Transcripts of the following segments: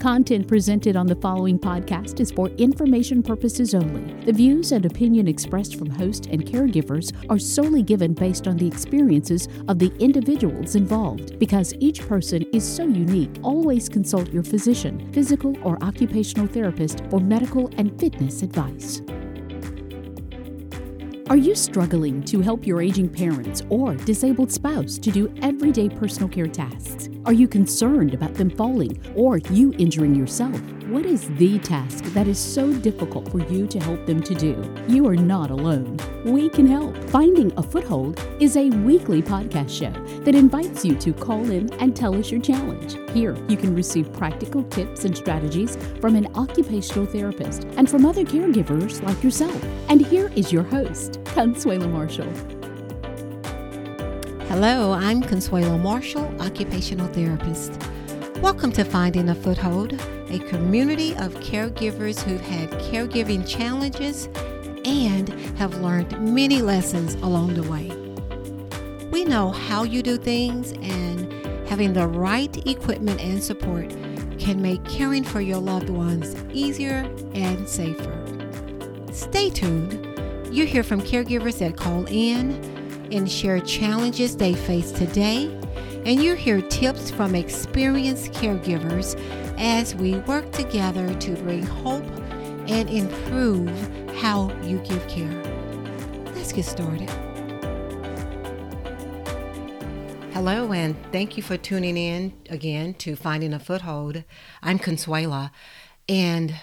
Content presented on the following podcast is for information purposes only. The views and opinion expressed from host and caregivers are solely given based on the experiences of the individuals involved. Because each person is so unique, always consult your physician, physical or occupational therapist for medical and fitness advice. Are you struggling to help your aging parents or disabled spouse to do everyday personal care tasks? Are you concerned about them falling or you injuring yourself? What is the task that is so difficult for you to help them to do? You are not alone. We can help. Finding a Foothold is a weekly podcast show that invites you to call in and tell us your challenge. Here, you can receive practical tips and strategies from an occupational therapist and from other caregivers like yourself. And here is your host, Consuelo Marshall. Hello, I'm Consuelo Marshall, occupational therapist. Welcome to Finding a Foothold, a community of caregivers who've had caregiving challenges and have learned many lessons along the way. We know how you do things, and having the right equipment and support can make caring for your loved ones easier and safer. Stay tuned. You hear from caregivers that call in and share challenges they face today, and you hear tips from experienced caregivers as we work together to bring hope and improve how you give care. Let's get started. Hello, and thank you for tuning in again to Finding a Foothold. I'm Consuelo, and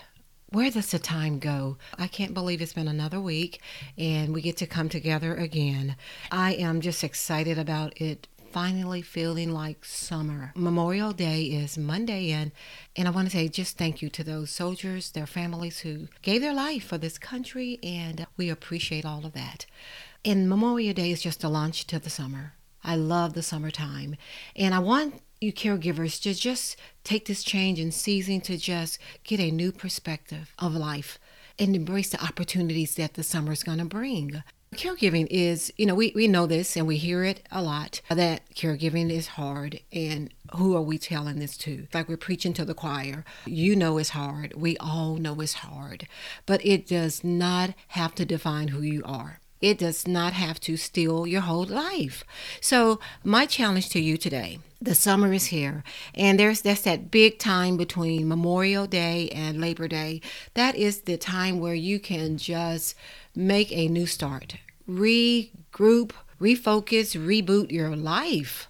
where does the time go? I can't believe it's been another week and we get to come together again. I am just excited about it finally feeling like summer. Memorial Day is Monday and and I want to say just thank you to those soldiers, their families who gave their life for this country and we appreciate all of that. And Memorial Day is just a launch to the summer. I love the summertime and I want you caregivers to just take this change in season to just get a new perspective of life and embrace the opportunities that the summer is going to bring. Caregiving is, you know, we, we know this and we hear it a lot that caregiving is hard. And who are we telling this to? Like we're preaching to the choir. You know it's hard. We all know it's hard. But it does not have to define who you are. It does not have to steal your whole life. So, my challenge to you today the summer is here and there's that's that big time between memorial day and labor day that is the time where you can just make a new start regroup refocus reboot your life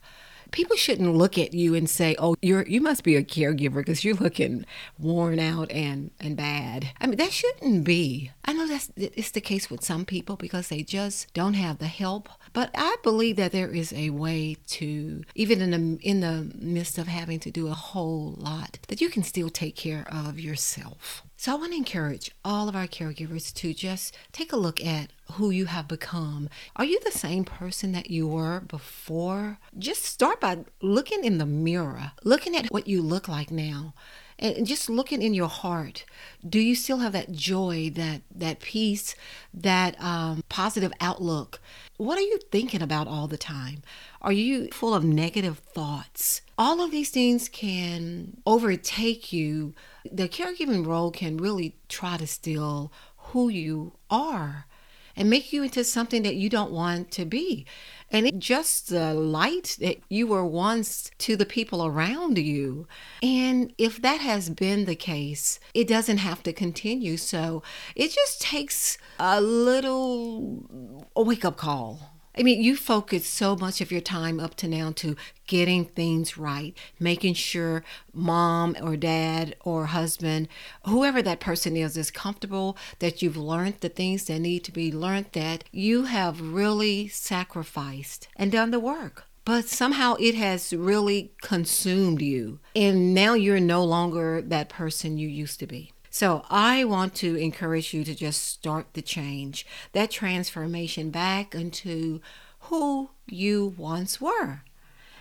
people shouldn't look at you and say, "Oh, you're you must be a caregiver because you're looking worn out and and bad." I mean, that shouldn't be. I know that's it's the case with some people because they just don't have the help. But I believe that there is a way to, even in the in the midst of having to do a whole lot, that you can still take care of yourself. So I want to encourage all of our caregivers to just take a look at who you have become. Are you the same person that you were before? Just start by looking in the mirror, looking at what you look like now and just looking in your heart do you still have that joy that that peace that um, positive outlook what are you thinking about all the time? Are you full of negative thoughts? All of these things can overtake you. The caregiving role can really try to steal who you are and make you into something that you don't want to be. And it just the light that you were once to the people around you. And if that has been the case, it doesn't have to continue. So it just takes a little a wake up call I mean, you focus so much of your time up to now to getting things right, making sure mom or dad or husband, whoever that person is, is comfortable, that you've learned the things that need to be learned, that you have really sacrificed and done the work but somehow it has really consumed you. And now you're no longer that person you used to be. So I want to encourage you to just start the change, that transformation back into who you once were.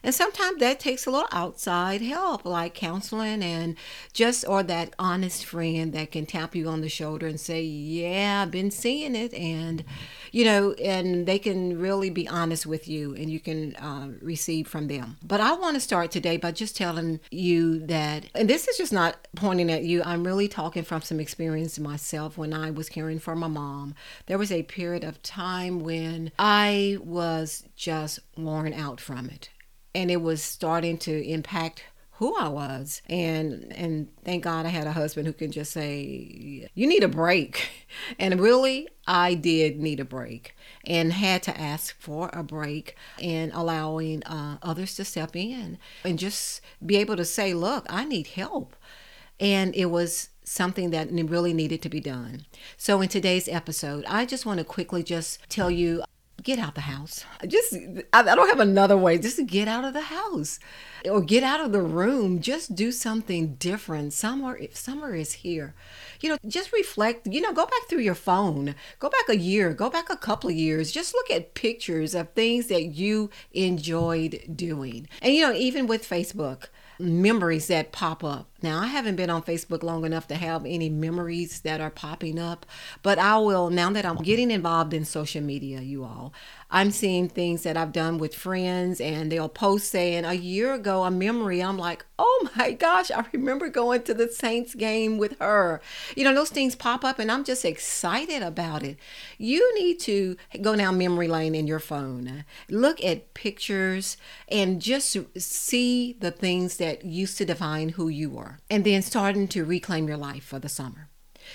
And sometimes that takes a little outside help, like counseling and just, or that honest friend that can tap you on the shoulder and say, Yeah, I've been seeing it. And, you know, and they can really be honest with you and you can uh, receive from them. But I want to start today by just telling you that, and this is just not pointing at you, I'm really talking from some experience myself when I was caring for my mom. There was a period of time when I was just worn out from it and it was starting to impact who I was. And and thank God I had a husband who can just say, "You need a break." And really, I did need a break and had to ask for a break and allowing uh, others to step in and just be able to say, "Look, I need help." And it was something that really needed to be done. So in today's episode, I just want to quickly just tell you get out the house. Just, I, I don't have another way. Just get out of the house or get out of the room. Just do something different. Summer, summer is here. You know, just reflect. You know, go back through your phone. Go back a year. Go back a couple of years. Just look at pictures of things that you enjoyed doing. And you know, even with Facebook, memories that pop up. Now, I haven't been on Facebook long enough to have any memories that are popping up, but I will now that I'm getting involved in social media, you all. I'm seeing things that I've done with friends, and they'll post saying a year ago a memory. I'm like, oh my gosh, I remember going to the Saints game with her. You know, those things pop up, and I'm just excited about it. You need to go down memory lane in your phone, look at pictures, and just see the things that used to define who you were, and then starting to reclaim your life for the summer.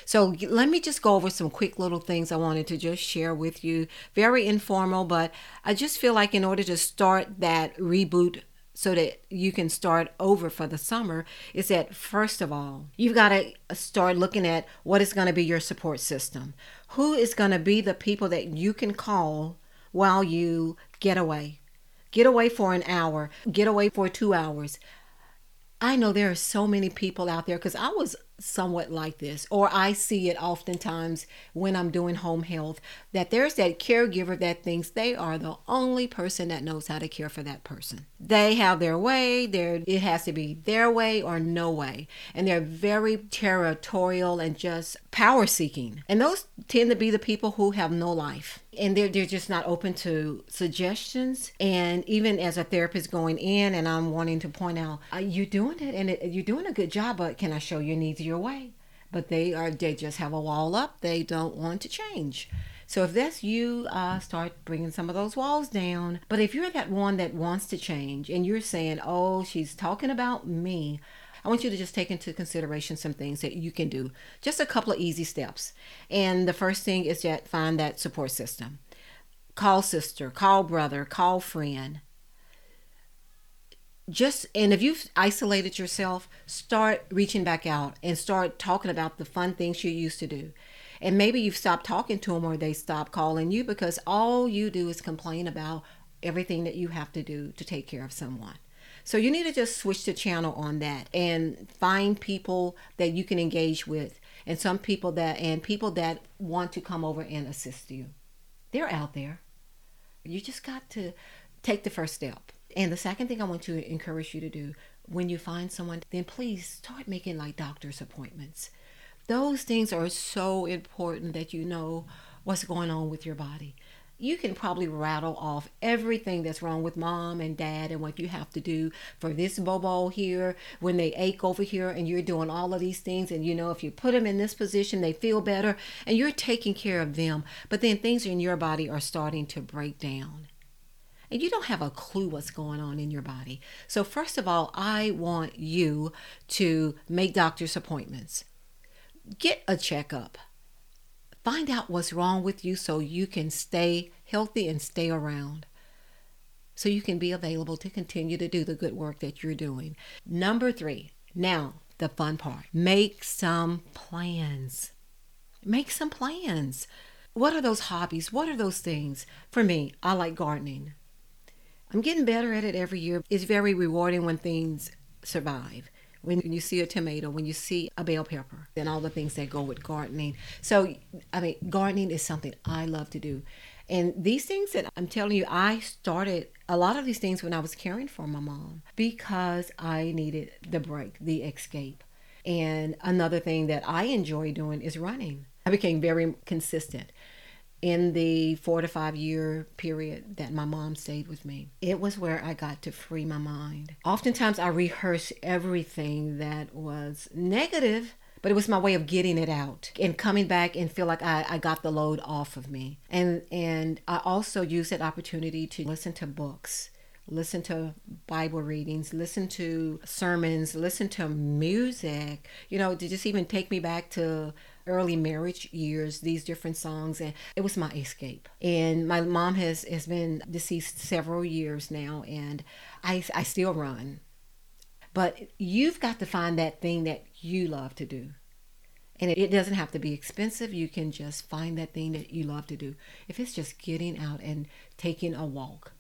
So let me just go over some quick little things I wanted to just share with you. Very informal, but I just feel like in order to start that reboot so that you can start over for the summer is that first of all, you've got to start looking at what is going to be your support system. Who is going to be the people that you can call while you get away? Get away for an hour, get away for two hours. I know there are so many people out there because I was somewhat like this, or I see it oftentimes when I'm doing home health that there's that caregiver that thinks they are the only person that knows how to care for that person. They have their way, there it has to be their way or no way. And they're very territorial and just power seeking. And those tend to be the people who have no life. And they're, they're just not open to suggestions. And even as a therapist going in and I'm wanting to point out, you're doing it and it, you're doing a good job, but can I show your needs your way? But they are, they just have a wall up. They don't want to change. So if that's you, uh, start bringing some of those walls down. But if you're that one that wants to change and you're saying, oh, she's talking about me, I want you to just take into consideration some things that you can do. Just a couple of easy steps. And the first thing is to find that support system. Call sister, call brother, call friend. Just and if you've isolated yourself, start reaching back out and start talking about the fun things you used to do. And maybe you've stopped talking to them or they stop calling you because all you do is complain about everything that you have to do to take care of someone. So you need to just switch the channel on that and find people that you can engage with and some people that and people that want to come over and assist you. They're out there. You just got to take the first step. And the second thing I want to encourage you to do when you find someone, then please start making like doctor's appointments. Those things are so important that you know what's going on with your body. You can probably rattle off everything that's wrong with mom and dad and what you have to do for this bobo here when they ache over here and you're doing all of these things and you know if you put them in this position they feel better and you're taking care of them but then things in your body are starting to break down and you don't have a clue what's going on in your body. So, first of all, I want you to make doctor's appointments get a checkup. Find out what's wrong with you so you can stay healthy and stay around. So you can be available to continue to do the good work that you're doing. Number three, now the fun part make some plans. Make some plans. What are those hobbies? What are those things? For me, I like gardening. I'm getting better at it every year. It's very rewarding when things survive when you see a tomato, when you see a bell pepper, and all the things that go with gardening. So, I mean, gardening is something I love to do. And these things that I'm telling you, I started a lot of these things when I was caring for my mom because I needed the break, the escape. And another thing that I enjoy doing is running. I became very consistent in the four to five year period that my mom stayed with me. It was where I got to free my mind. Oftentimes, I rehearse everything that was negative but it was my way of getting it out and coming back and feel like I, I got the load off of me. And and I also use that opportunity to listen to books, listen to Bible readings, listen to sermons, listen to music, you know, to just even take me back to early marriage years these different songs and it was my escape and my mom has has been deceased several years now and i i still run but you've got to find that thing that you love to do. And it, doesn't have to be expensive. You can just find that thing that you love to do. If it's just getting out and taking a walk.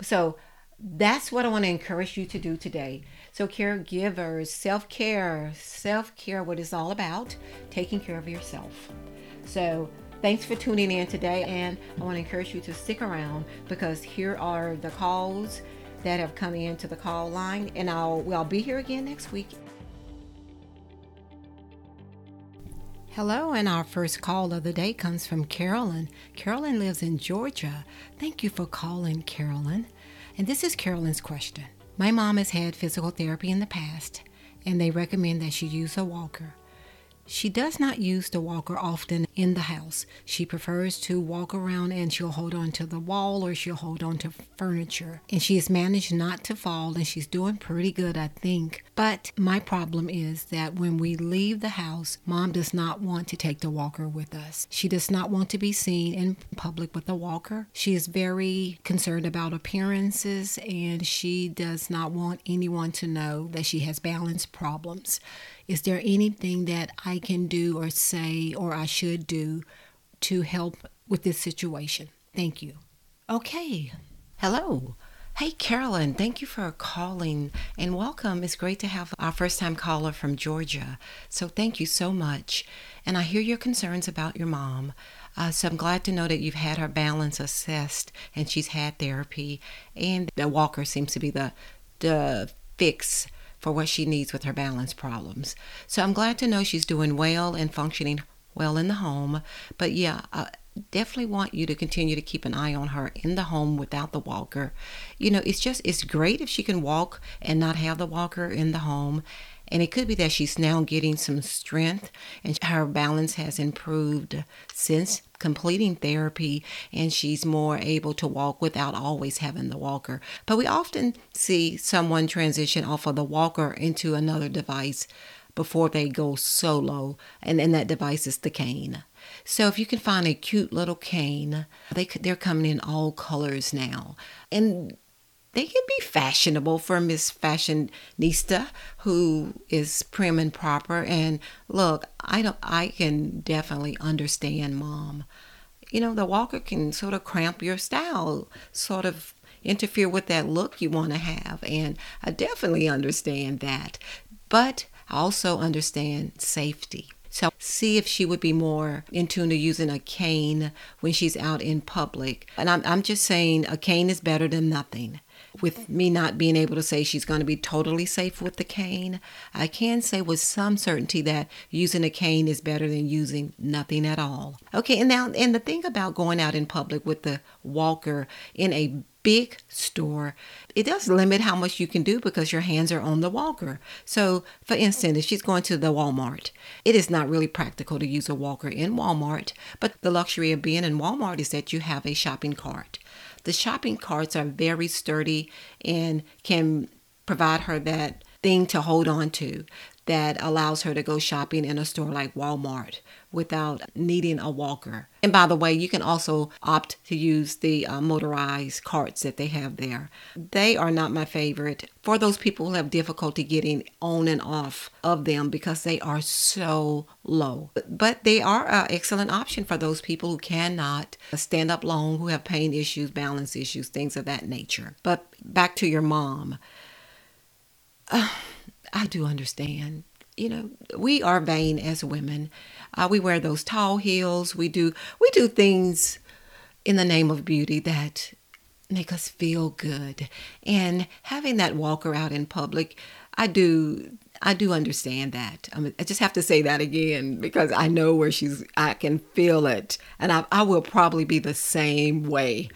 So that's what I want to encourage you to do today. So, caregivers, self care, self care, what it's all about, taking care of yourself. So, thanks for tuning in today. And I want to encourage you to stick around because here are the calls that have come into the call line, and I'll well, be here again next week. Hello, and our first call of the day comes from Carolyn. Carolyn lives in Georgia. Thank you for calling, Carolyn. And this is Carolyn's question. My mom has had physical therapy in the past, and they recommend that she use a walker. She does not use the walker often in the house. She prefers to walk around and she'll hold on to the wall or she'll hold on to furniture. And she has managed not to fall and she's doing pretty good, I think. But my problem is that when we leave the house, mom does not want to take the walker with us. She does not want to be seen in public with a walker. She is very concerned about appearances and she does not want anyone to know that she has balance problems. Is there anything that I can do or say or I should do to help with this situation? Thank you. Okay. Hello. Hey, Carolyn, thank you for calling and welcome. It's great to have our first time caller from Georgia. So, thank you so much. And I hear your concerns about your mom. Uh, so, I'm glad to know that you've had her balance assessed and she's had therapy. And the walker seems to be the, the fix for what she needs with her balance problems. So I'm glad to know she's doing well and functioning well in the home. But yeah, I definitely want you to continue to keep an eye on her in the home without the walker. You know, it's just, it's great if she can walk and not have the walker in the home. And it could be that she's now getting some strength and her balance has improved since completing therapy and she's more able to walk without always having the walker. But we often see someone transition off of the walker into another device before they go solo, and then that device is the cane. So if you can find a cute little cane, they they're coming in all colors now, and they can be fashionable for Miss Fashionista who is prim and proper. And look, I don't I can definitely understand mom. You know, the walker can sort of cramp your style, sort of interfere with that look you want to have. And I definitely understand that. But I also understand safety. So see if she would be more in tune to using a cane when she's out in public. And I'm, I'm just saying a cane is better than nothing with me not being able to say she's going to be totally safe with the cane, I can say with some certainty that using a cane is better than using nothing at all. Okay, and now, and the thing about going out in public with the walker in a big store, it does limit how much you can do because your hands are on the walker. So, for instance, if she's going to the Walmart, it is not really practical to use a walker in Walmart, but the luxury of being in Walmart is that you have a shopping cart. The shopping carts are very sturdy and can provide her that thing to hold on to that allows her to go shopping in a store like Walmart without needing a walker. And by the way, you can also opt to use the uh, motorized carts that they have there. They are not my favorite for those people who have difficulty getting on and off of them because they are so low. But they are an excellent option for those people who cannot stand up long, who have pain issues, balance issues, things of that nature. But back to your mom. Uh, I do understand. You know, we are vain as women. Uh, we wear those tall heels. We do we do things in the name of beauty that make us feel good. And having that walker out in public, I do I do understand that. I, mean, I just have to say that again because I know where she's, I can feel it. And I, I will probably be the same way.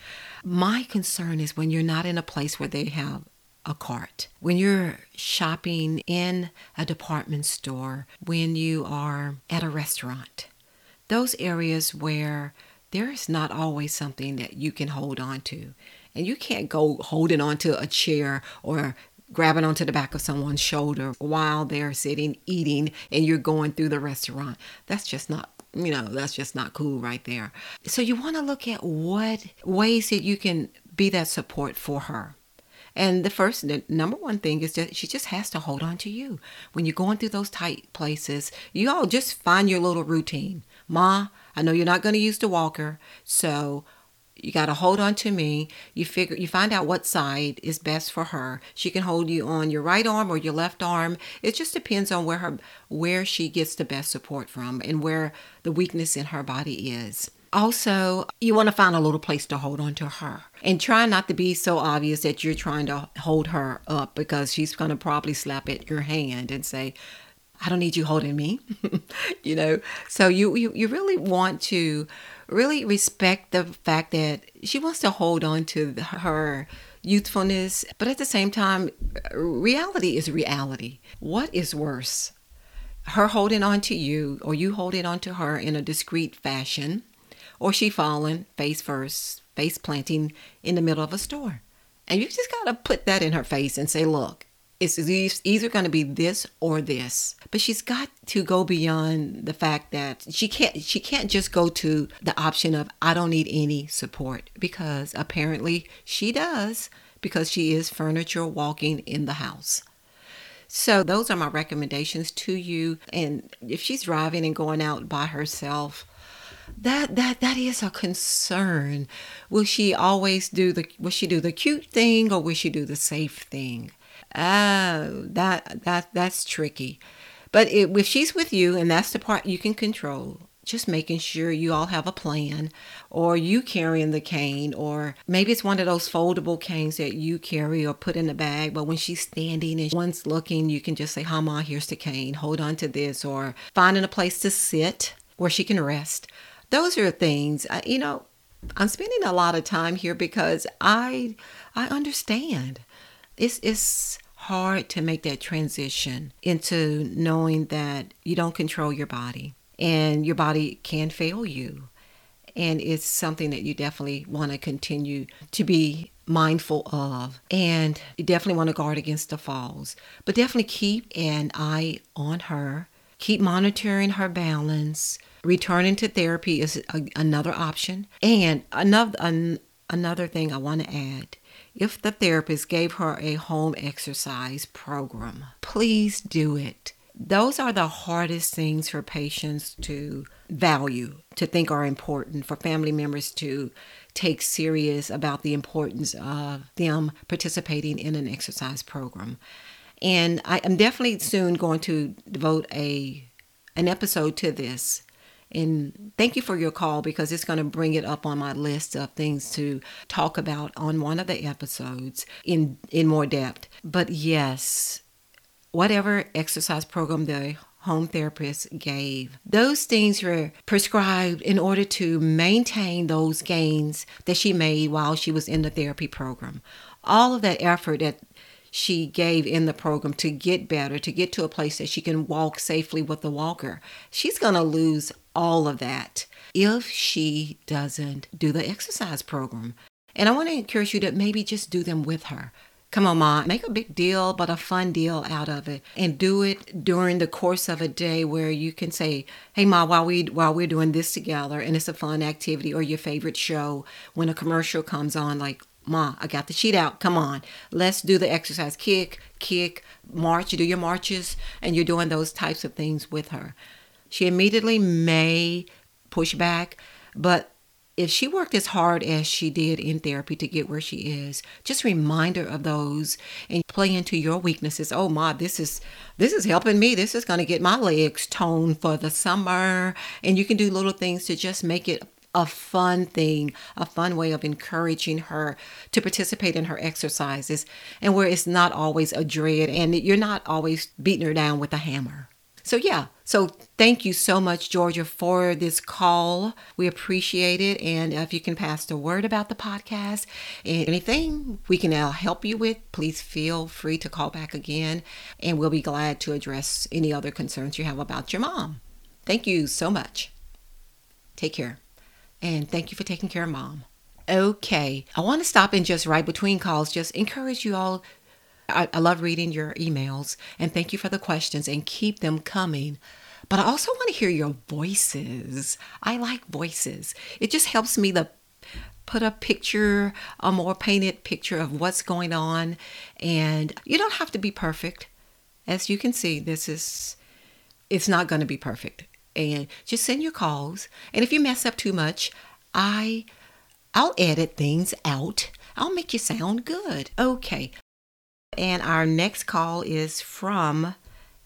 My concern is when you're not in a place where they have a cart, when you're shopping in a department store, when you are at a restaurant, those areas where there is not always something that you can hold on to. And you can't go holding onto a chair or grabbing onto the back of someone's shoulder while they're sitting eating and you're going through the restaurant. That's just not you know, that's just not cool right there. So you want to look at what ways that you can be that support for her. And the first, the number one thing is that she just has to hold on to you. When you're going through those tight places, you all just find your little routine. Ma, I know you're not going to use the walker, so you got to hold on to me you figure you find out what side is best for her she can hold you on your right arm or your left arm it just depends on where her where she gets the best support from and where the weakness in her body is also you want to find a little place to hold on to her and try not to be so obvious that you're trying to hold her up because she's going to probably slap at your hand and say I don't need you holding me, you know. So you, you you really want to really respect the fact that she wants to hold on to her youthfulness, but at the same time, reality is reality. What is worse? Her holding on to you, or you holding on to her in a discreet fashion, or she falling face first, face planting in the middle of a store. And you just got to put that in her face and say, look, it's either going to be this or this. But she's got to go beyond the fact that she can't she can't just go to the option of i don't need any support because apparently she does because she is furniture walking in the house. So those are my recommendations to you. And if she's driving and going out by herself that that that is a concern will she always do the will she do the cute thing or will she do the safe thing Oh, that that that's tricky. But it, if she's with you, and that's the part you can control, just making sure you all have a plan, or you carrying the cane, or maybe it's one of those foldable canes that you carry or put in the bag. But when she's standing and one's looking, you can just say, "Hi, ma, here's the cane. Hold on to this," or finding a place to sit where she can rest. Those are things, uh, you know. I'm spending a lot of time here because I I understand it's it's hard to make that transition into knowing that you don't control your body and your body can fail you. And it's something that you definitely want to continue to be mindful of. And you definitely want to guard against the falls. But definitely keep an eye on her. Keep monitoring her balance. Returning to therapy is a, another option. And another an, another thing I want to add if the therapist gave her a home exercise program, please do it. Those are the hardest things for patients to value, to think are important, for family members to take serious about the importance of them participating in an exercise program. And I am definitely soon going to devote a an episode to this and thank you for your call because it's going to bring it up on my list of things to talk about on one of the episodes in in more depth. But yes, whatever exercise program the home therapist gave. Those things were prescribed in order to maintain those gains that she made while she was in the therapy program. All of that effort that she gave in the program to get better, to get to a place that she can walk safely with the walker, she's going to lose all of that if she doesn't do the exercise program. And I want to encourage you to maybe just do them with her. Come on, mom, make a big deal, but a fun deal out of it, and do it during the course of a day where you can say, "Hey, mom, while we while we're doing this together, and it's a fun activity or your favorite show." When a commercial comes on, like, "Ma, I got the sheet out. Come on, let's do the exercise. Kick, kick, march. You do your marches, and you're doing those types of things with her. She immediately may push back, but if she worked as hard as she did in therapy to get where she is, just remind her of those and play into your weaknesses. Oh my, this is this is helping me. This is going to get my legs toned for the summer. And you can do little things to just make it a fun thing, a fun way of encouraging her to participate in her exercises, and where it's not always a dread and you're not always beating her down with a hammer. So, yeah, so thank you so much, Georgia, for this call. We appreciate it. And if you can pass the word about the podcast and anything we can help you with, please feel free to call back again. And we'll be glad to address any other concerns you have about your mom. Thank you so much. Take care. And thank you for taking care of mom. Okay, I want to stop and just right between calls, just encourage you all I, I love reading your emails and thank you for the questions and keep them coming. But I also want to hear your voices. I like voices. It just helps me to put a picture, a more painted picture of what's going on. And you don't have to be perfect. As you can see, this is, it's not going to be perfect. And just send your calls. And if you mess up too much, I, I'll edit things out. I'll make you sound good. Okay, and our next call is from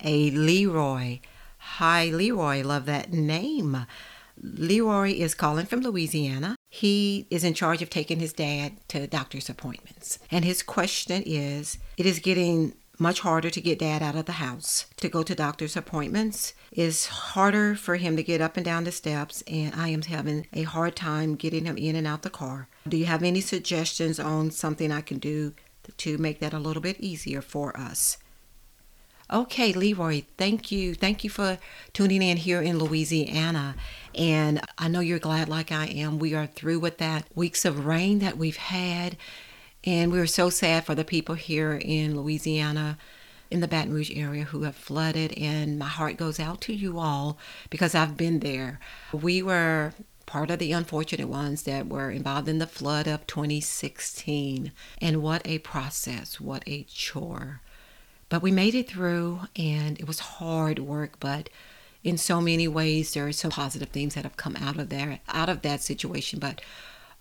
a Leroy. Hi, Leroy. Love that name. Leroy is calling from Louisiana. He is in charge of taking his dad to doctor's appointments. And his question is It is getting much harder to get dad out of the house. To go to doctor's appointments is harder for him to get up and down the steps, and I am having a hard time getting him in and out the car. Do you have any suggestions on something I can do to make that a little bit easier for us. Okay, Leroy, thank you. Thank you for tuning in here in Louisiana. And I know you're glad, like I am. We are through with that weeks of rain that we've had. And we were so sad for the people here in Louisiana, in the Baton Rouge area, who have flooded. And my heart goes out to you all because I've been there. We were part of the unfortunate ones that were involved in the flood of 2016. And what a process, what a chore. But we made it through, and it was hard work, but in so many ways there are some positive things that have come out of there out of that situation but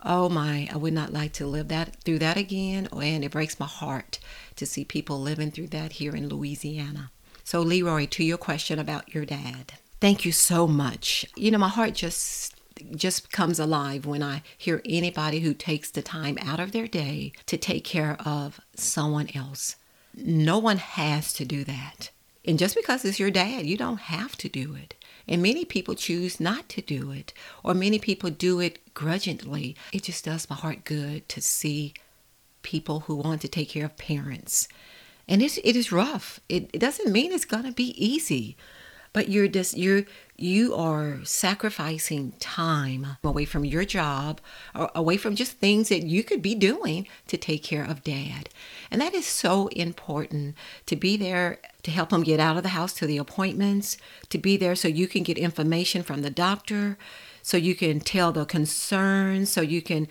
oh my i would not like to live that through that again and it breaks my heart to see people living through that here in louisiana so leroy to your question about your dad thank you so much you know my heart just just comes alive when I hear anybody who takes the time out of their day to take care of someone else. No one has to do that. And just because it's your dad, you don't have to do it. And many people choose not to do it, or many people do it grudgingly. It just does my heart good to see people who want to take care of parents. And it's, it is rough. It, it doesn't mean it's going to be easy but you're just you're you are sacrificing time away from your job or away from just things that you could be doing to take care of dad. And that is so important to be there to help him get out of the house to the appointments to be there so you can get information from the doctor so you can tell the concerns so you can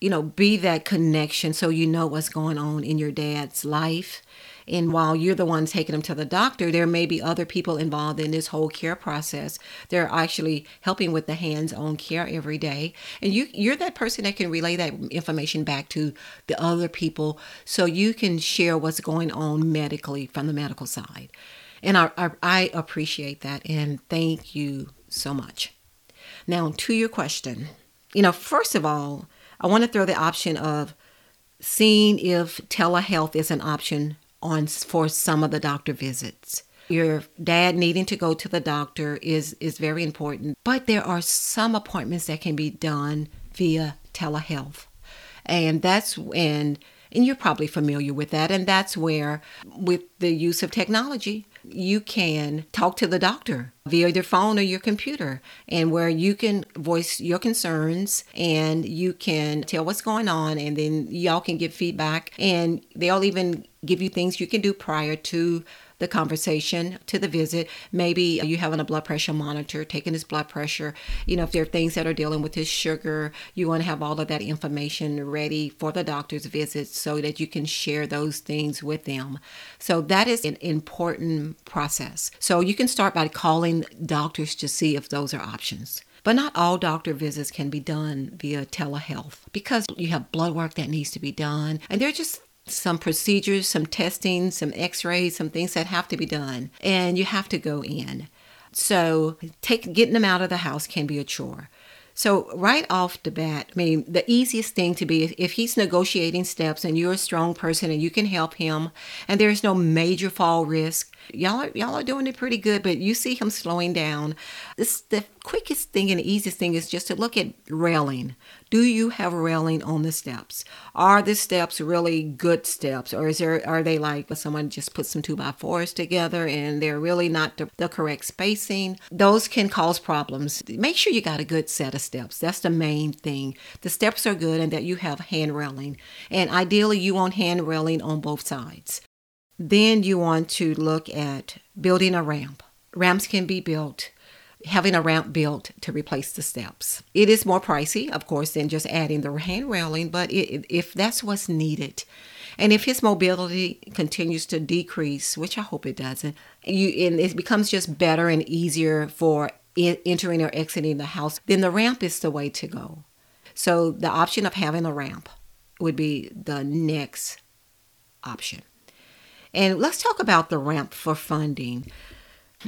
you know be that connection so you know what's going on in your dad's life and while you're the one taking them to the doctor, there may be other people involved in this whole care process. They're actually helping with the hands-on care every day. And you you're that person that can relay that information back to the other people so you can share what's going on medically from the medical side. And I, I, I appreciate that and thank you so much. Now, to your question, you know, first of all, I want to throw the option of seeing if telehealth is an option on for some of the doctor visits. Your dad needing to go to the doctor is is very important, but there are some appointments that can be done via telehealth. And that's when and you're probably familiar with that and that's where with the use of technology you can talk to the doctor via your phone or your computer and where you can voice your concerns and you can tell what's going on and then y'all can give feedback and they'll even give you things you can do prior to the conversation to the visit. Maybe you having a blood pressure monitor, taking his blood pressure. You know, if there are things that are dealing with his sugar, you want to have all of that information ready for the doctor's visit so that you can share those things with them. So that is an important process. So you can start by calling doctors to see if those are options. But not all doctor visits can be done via telehealth because you have blood work that needs to be done. And they're just some procedures, some testing, some x rays, some things that have to be done, and you have to go in. So, take, getting them out of the house can be a chore. So, right off the bat, I mean, the easiest thing to be if he's negotiating steps and you're a strong person and you can help him and there's no major fall risk, y'all are, y'all are doing it pretty good, but you see him slowing down. This the quickest thing and easiest thing is just to look at railing. Do you have railing on the steps? Are the steps really good steps, or is there are they like someone just put some two by fours together and they're really not the, the correct spacing? Those can cause problems. Make sure you got a good set of steps. That's the main thing. The steps are good and that you have hand railing, and ideally you want hand railing on both sides. Then you want to look at building a ramp. Ramps can be built having a ramp built to replace the steps. It is more pricey, of course, than just adding the hand railing, but it, if that's what's needed, and if his mobility continues to decrease, which I hope it doesn't, you and it becomes just better and easier for entering or exiting the house, then the ramp is the way to go. So the option of having a ramp would be the next option. And let's talk about the ramp for funding.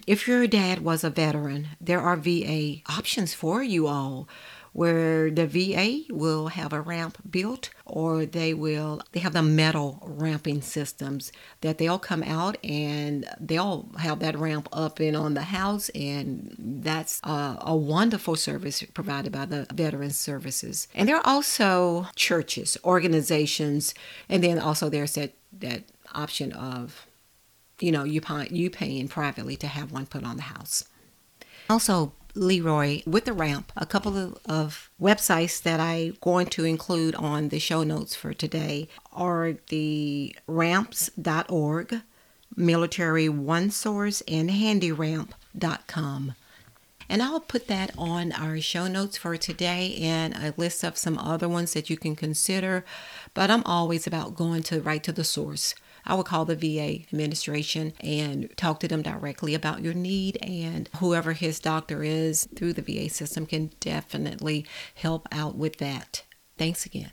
If your dad was a veteran, there are VA options for you all where the VA will have a ramp built or they will they have the metal ramping systems that they'll come out and they'll have that ramp up and on the house and that's a, a wonderful service provided by the veterans services and there are also churches organizations and then also there's that that option of you know, you pay, you paying privately to have one put on the house. Also, Leroy, with the ramp, a couple of, of websites that I'm going to include on the show notes for today are the ramps.org, military one source, and handiramp.com. And I'll put that on our show notes for today and a list of some other ones that you can consider. But I'm always about going to right to the source. I would call the VA administration and talk to them directly about your need. And whoever his doctor is through the VA system can definitely help out with that. Thanks again.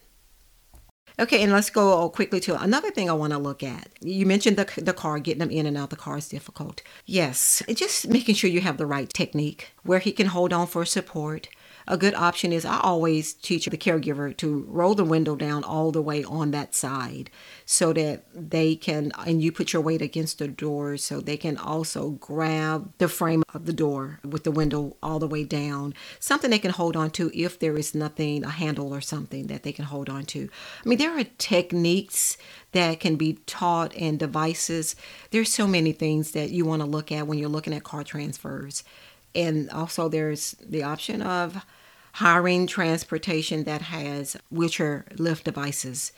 Okay, and let's go quickly to another thing I want to look at. You mentioned the, the car, getting them in and out the car is difficult. Yes, just making sure you have the right technique where he can hold on for support, a good option is I always teach the caregiver to roll the window down all the way on that side so that they can, and you put your weight against the door so they can also grab the frame of the door with the window all the way down. Something they can hold on to if there is nothing, a handle or something that they can hold on to. I mean, there are techniques that can be taught and devices. There's so many things that you want to look at when you're looking at car transfers. And also, there's the option of hiring transportation that has wheelchair lift devices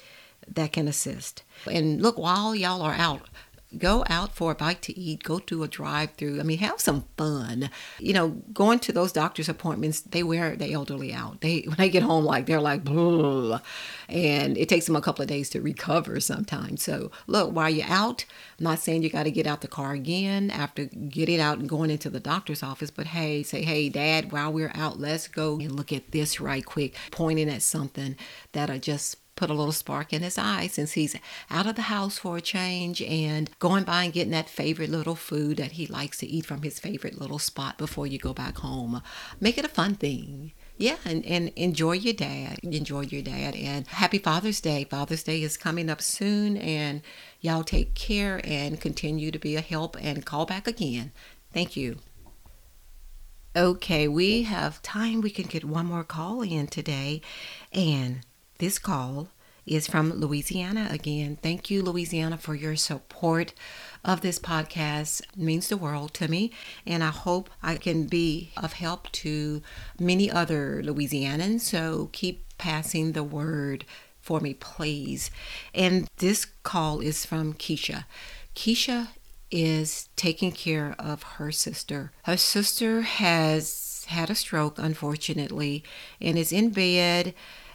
that can assist. And look, while y'all are out, go out for a bite to eat, go to a drive through. I mean, have some fun. You know, going to those doctor's appointments, they wear the elderly out. They when they get home, like they're like, Bleh. and it takes them a couple of days to recover sometimes. So look, while you're out, I'm not saying you got to get out the car again after getting out and going into the doctor's office, but hey, say, hey, Dad, while we're out, let's go and look at this right quick, pointing at something that'll just put a little spark in his eye since he's out of the house for a change and going by and getting that favorite little food that he likes to eat from his favorite little spot before you go back home. Make it a fun thing. Yeah, and, and enjoy your dad. Enjoy your dad. And happy Father's Day. Father's Day is coming up soon, and y'all take care and continue to be a help and call back again. Thank you. Okay, we have time. We can get one more call in today. And this call is from Louisiana again. Thank you, Louisiana, for your support of this podcast. It means the world to me, and I hope I can be of help to many other Louisianans. So keep passing the word for me, please. And this call is from Keisha. Keisha is taking care of her sister. Her sister has had a stroke, unfortunately, and is in bed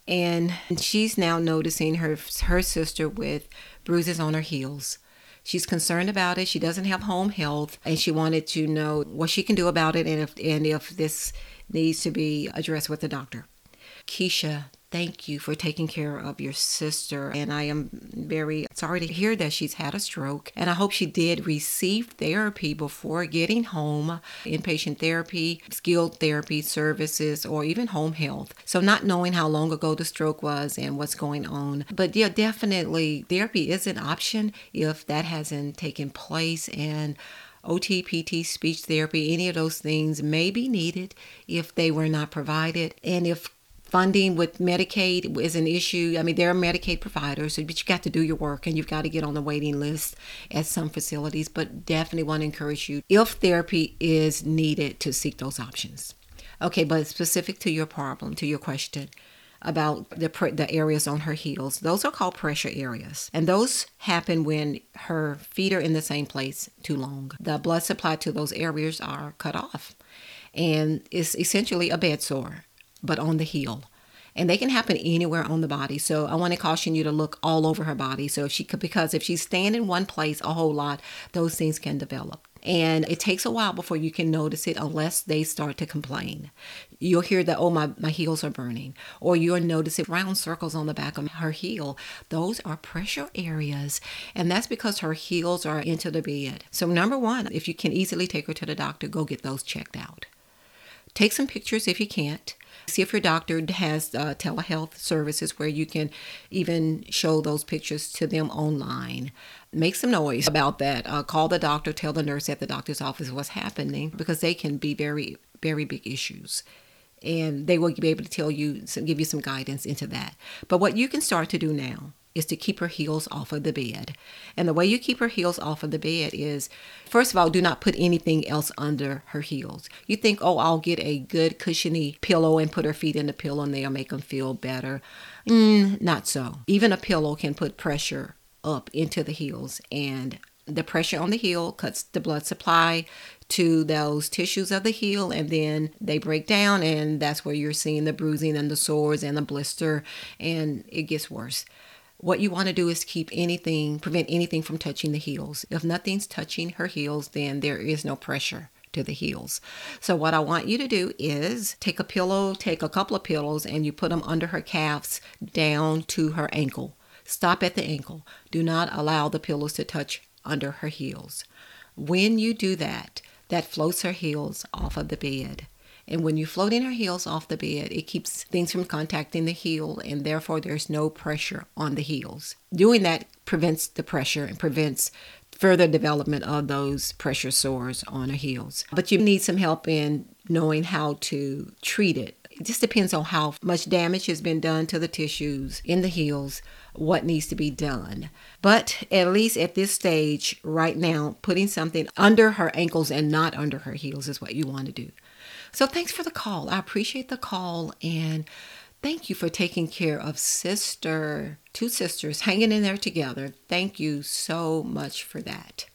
and she's now noticing her her sister with bruises on her heels. She's concerned about it. She doesn't have home health, and she wanted to know what she can do about it, and if and if this needs to be addressed with the doctor. Keisha, thank you for taking care of your sister. And I am very sorry to hear that she's had a stroke. And I hope she did receive therapy before getting home inpatient therapy, skilled therapy services, or even home health. So, not knowing how long ago the stroke was and what's going on. But yeah, definitely therapy is an option if that hasn't taken place. And OT, PT, speech therapy, any of those things may be needed if they were not provided. And if funding with Medicaid is an issue. I mean, there are Medicaid providers, but you got to do your work and you've got to get on the waiting list at some facilities. But definitely want to encourage you if therapy is needed to seek those options. Okay, but specific to your problem, to your question about the the areas on her heels, those are called pressure areas, and those happen when her feet are in the same place too long. The blood supply to those areas are cut off, and it's essentially a bed sore but on the heel. And they can happen anywhere on the body. So I want to caution you to look all over her body. So if she could, because if she's staying in one place a whole lot, those things can develop. And it takes a while before you can notice it unless they start to complain. You'll hear that, oh, my, my heels are burning. Or you'll notice it round circles on the back of her heel. Those are pressure areas. And that's because her heels are into the bed. So, number one, if you can easily take her to the doctor, go get those checked out. Take some pictures if you can't. See if your doctor has uh, telehealth services where you can even show those pictures to them online. Make some noise about that. Uh, call the doctor, tell the nurse at the doctor's office what's happening because they can be very, very big issues and they will be able to tell you give you some guidance into that but what you can start to do now is to keep her heels off of the bed. And the way you keep her heels off of the bed is, first of all, do not put anything else under her heels. You think, oh, I'll get a good cushiony pillow and put her feet in the pillow and they'll make them feel better. Mm, not so. Even a pillow can put pressure up into the heels and the pressure on the heel cuts the blood supply to those tissues of the heel and then they break down and that's where you're seeing the bruising and the sores and the blister and it gets worse what you want to do is keep anything, prevent anything from touching the heels. If nothing's touching her heels, then there is no pressure to the heels. So what I want you to do is take a pillow, take a couple of pillows, and you put them under her calves down to her ankle. Stop at the ankle. Do not allow the pillows to touch under her heels. When you do that, that floats her heels off of the bed. And when you float in her heels off the bed, it keeps things from contacting the heel, and therefore there's no pressure on the heels. Doing that prevents the pressure and prevents further development of those pressure sores on her heels. But you need some help in knowing how to treat it. It just depends on how much damage has been done to the tissues in the heels, what needs to be done. But at least at this stage, right now, putting something under her ankles and not under her heels is what you want to do. So thanks for the call. I appreciate the call and thank you for taking care of sister, two sisters hanging in there together. Thank you so much for that.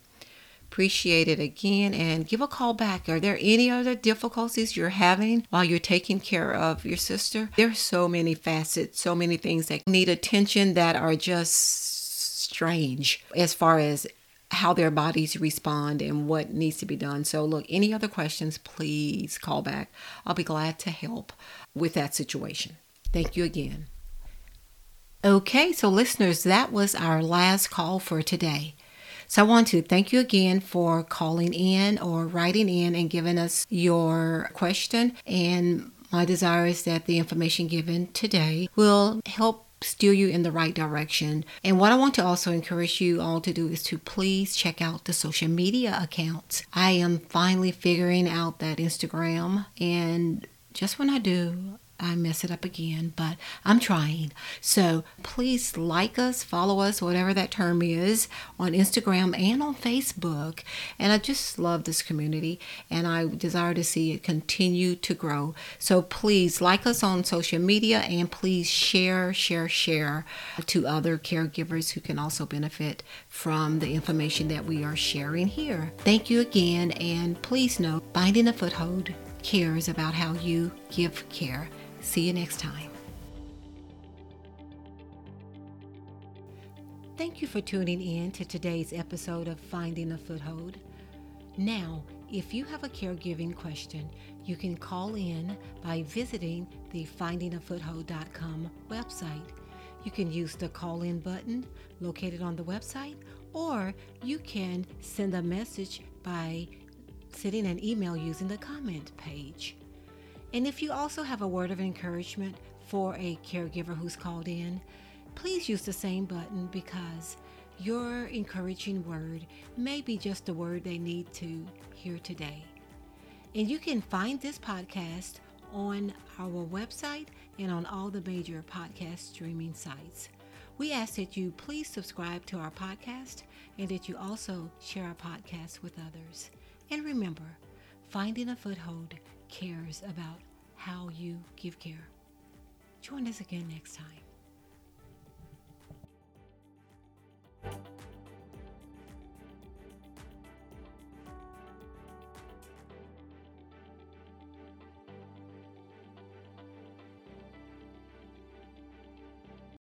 Appreciate it again and give a call back. Are there any other difficulties you're having while you're taking care of your sister? There's so many facets, so many things that need attention that are just strange as far as how their bodies respond and what needs to be done. So, look, any other questions, please call back. I'll be glad to help with that situation. Thank you again. Okay, so listeners, that was our last call for today. So I want to thank you again for calling in or writing in and giving us your question. And my desire is that the information given today will help steer you in the right direction. And what I want to also encourage you all to do is to please check out the social media accounts. I am finally figuring out that Instagram, and just when I do, I mess it up again, but I'm trying. So please like us, follow us, whatever that term is, on Instagram and on Facebook. And I just love this community and I desire to see it continue to grow. So please like us on social media and please share, share, share to other caregivers who can also benefit from the information that we are sharing here. Thank you again, and please know Finding a Foothold cares about how you give care. See you next time. Thank you for tuning in to today's episode of Finding a Foothold. Now, If you have a caregiving question, you can call in by visiting the findingafoothold.com website. You can use the call in button located on the website, or you can send a message by sending an email using the comment page. And if you also have a word of encouragement for a caregiver who's called in, please use the same button because your encouraging word may be just the word they need to hear today. And you can find this podcast on our website and on all the major podcast streaming sites. We ask that you please subscribe to our podcast and that you also share our podcast with others. And remember, Finding a Foothold cares about how you give care. Join us again next time.